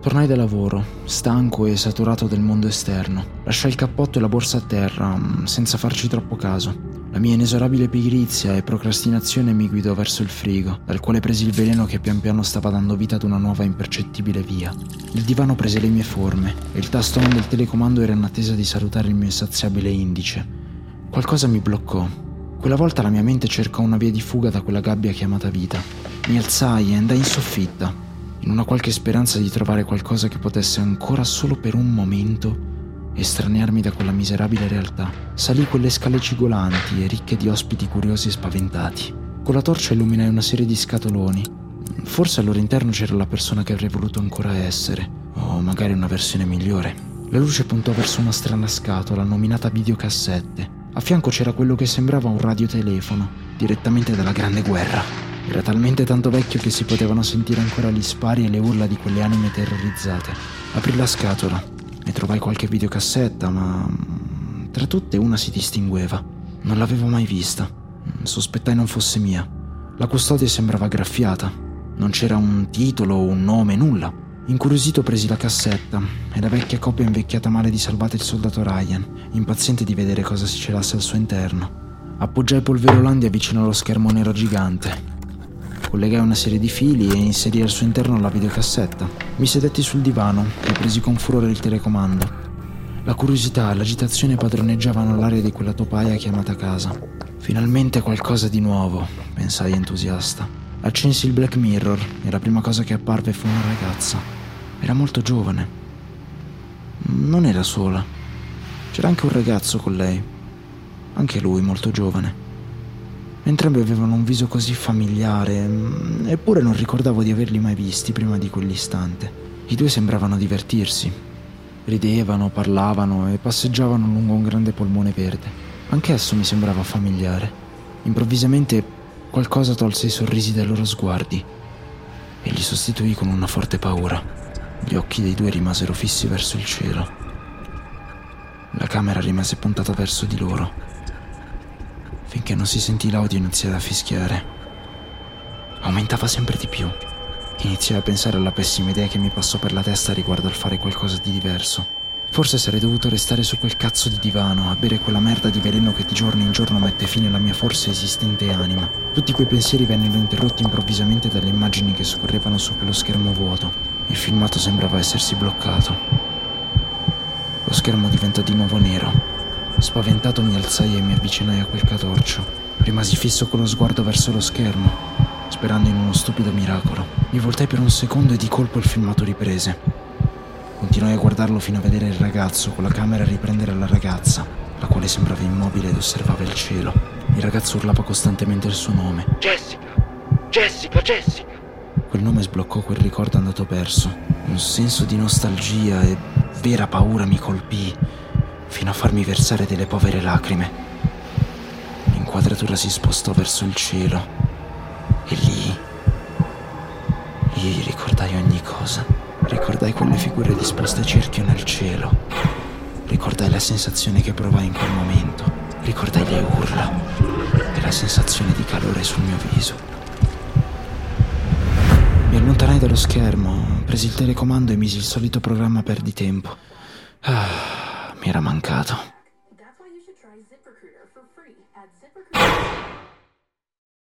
Tornai da lavoro, stanco e saturato del mondo esterno. Lasciai il cappotto e la borsa a terra, mm, senza farci troppo caso. La mia inesorabile pigrizia e procrastinazione mi guidò verso il frigo, dal quale presi il veleno che pian piano stava dando vita ad una nuova impercettibile via. Il divano prese le mie forme e il tasto del telecomando era in attesa di salutare il mio insaziabile indice. Qualcosa mi bloccò. Quella volta la mia mente cercò una via di fuga da quella gabbia chiamata vita. Mi alzai e andai in soffitta, in una qualche speranza di trovare qualcosa che potesse ancora solo per un momento estraniarmi da quella miserabile realtà. Salì quelle scale cigolanti e ricche di ospiti curiosi e spaventati. Con la torcia illuminai una serie di scatoloni. Forse al loro interno c'era la persona che avrei voluto ancora essere, o magari una versione migliore. La luce puntò verso una strana scatola nominata videocassette. A fianco c'era quello che sembrava un radiotelefono, direttamente dalla Grande Guerra. Era talmente tanto vecchio che si potevano sentire ancora gli spari e le urla di quelle anime terrorizzate. Aprì la scatola ne trovai qualche videocassetta, ma mm, tra tutte una si distingueva. Non l'avevo mai vista. Sospettai non fosse mia. La custodia sembrava graffiata. Non c'era un titolo, un nome, nulla. Incuriosito presi la cassetta e la vecchia copia invecchiata male di Salvate il soldato Ryan, impaziente di vedere cosa si celasse al suo interno. Appoggiai polverolandia vicino allo schermo nero gigante Collegai una serie di fili e inserii al suo interno la videocassetta. Mi sedetti sul divano e presi con furore il telecomando. La curiosità e l'agitazione padroneggiavano l'aria di quella topaia chiamata casa. Finalmente qualcosa di nuovo, pensai entusiasta. Accensi il Black Mirror e la prima cosa che apparve fu una ragazza. Era molto giovane. Non era sola. C'era anche un ragazzo con lei. Anche lui molto giovane. Entrambi avevano un viso così familiare, mm, eppure non ricordavo di averli mai visti prima di quell'istante. I due sembravano divertirsi. Ridevano, parlavano e passeggiavano lungo un grande polmone verde. Anch'esso mi sembrava familiare. Improvvisamente qualcosa tolse i sorrisi dai loro sguardi e li sostituì con una forte paura. Gli occhi dei due rimasero fissi verso il cielo. La camera rimase puntata verso di loro finché non si sentì l'audio iniziare a fischiare. Aumentava sempre di più. Iniziai a pensare alla pessima idea che mi passò per la testa riguardo al fare qualcosa di diverso. Forse sarei dovuto restare su quel cazzo di divano a bere quella merda di veleno che di giorno in giorno mette fine alla mia forse esistente anima. Tutti quei pensieri vennero interrotti improvvisamente dalle immagini che scorrevano su quello schermo vuoto. Il filmato sembrava essersi bloccato. Lo schermo diventò di nuovo nero Spaventato mi alzai e mi avvicinai a quel catorcio. Rimasi fisso con lo sguardo verso lo schermo, sperando in uno stupido miracolo. Mi voltai per un secondo e di colpo il filmato riprese. Continuai a guardarlo fino a vedere il ragazzo con la camera riprendere la ragazza, la quale sembrava immobile ed osservava il cielo. Il ragazzo urlava costantemente il suo nome. Jessica! Jessica, Jessica! Quel nome sbloccò quel ricordo andato perso. Un senso di nostalgia e vera paura mi colpì fino a farmi versare delle povere lacrime. L'inquadratura si spostò verso il cielo e lì, lì ricordai ogni cosa. Ricordai quelle figure disposte a cerchio nel cielo. Ricordai la sensazione che provai in quel momento. Ricordai le urla e la sensazione di calore sul mio viso. Mi allontanai dallo schermo, presi il telecomando e misi il solito programma perdi tempo. Ah mi era mancato.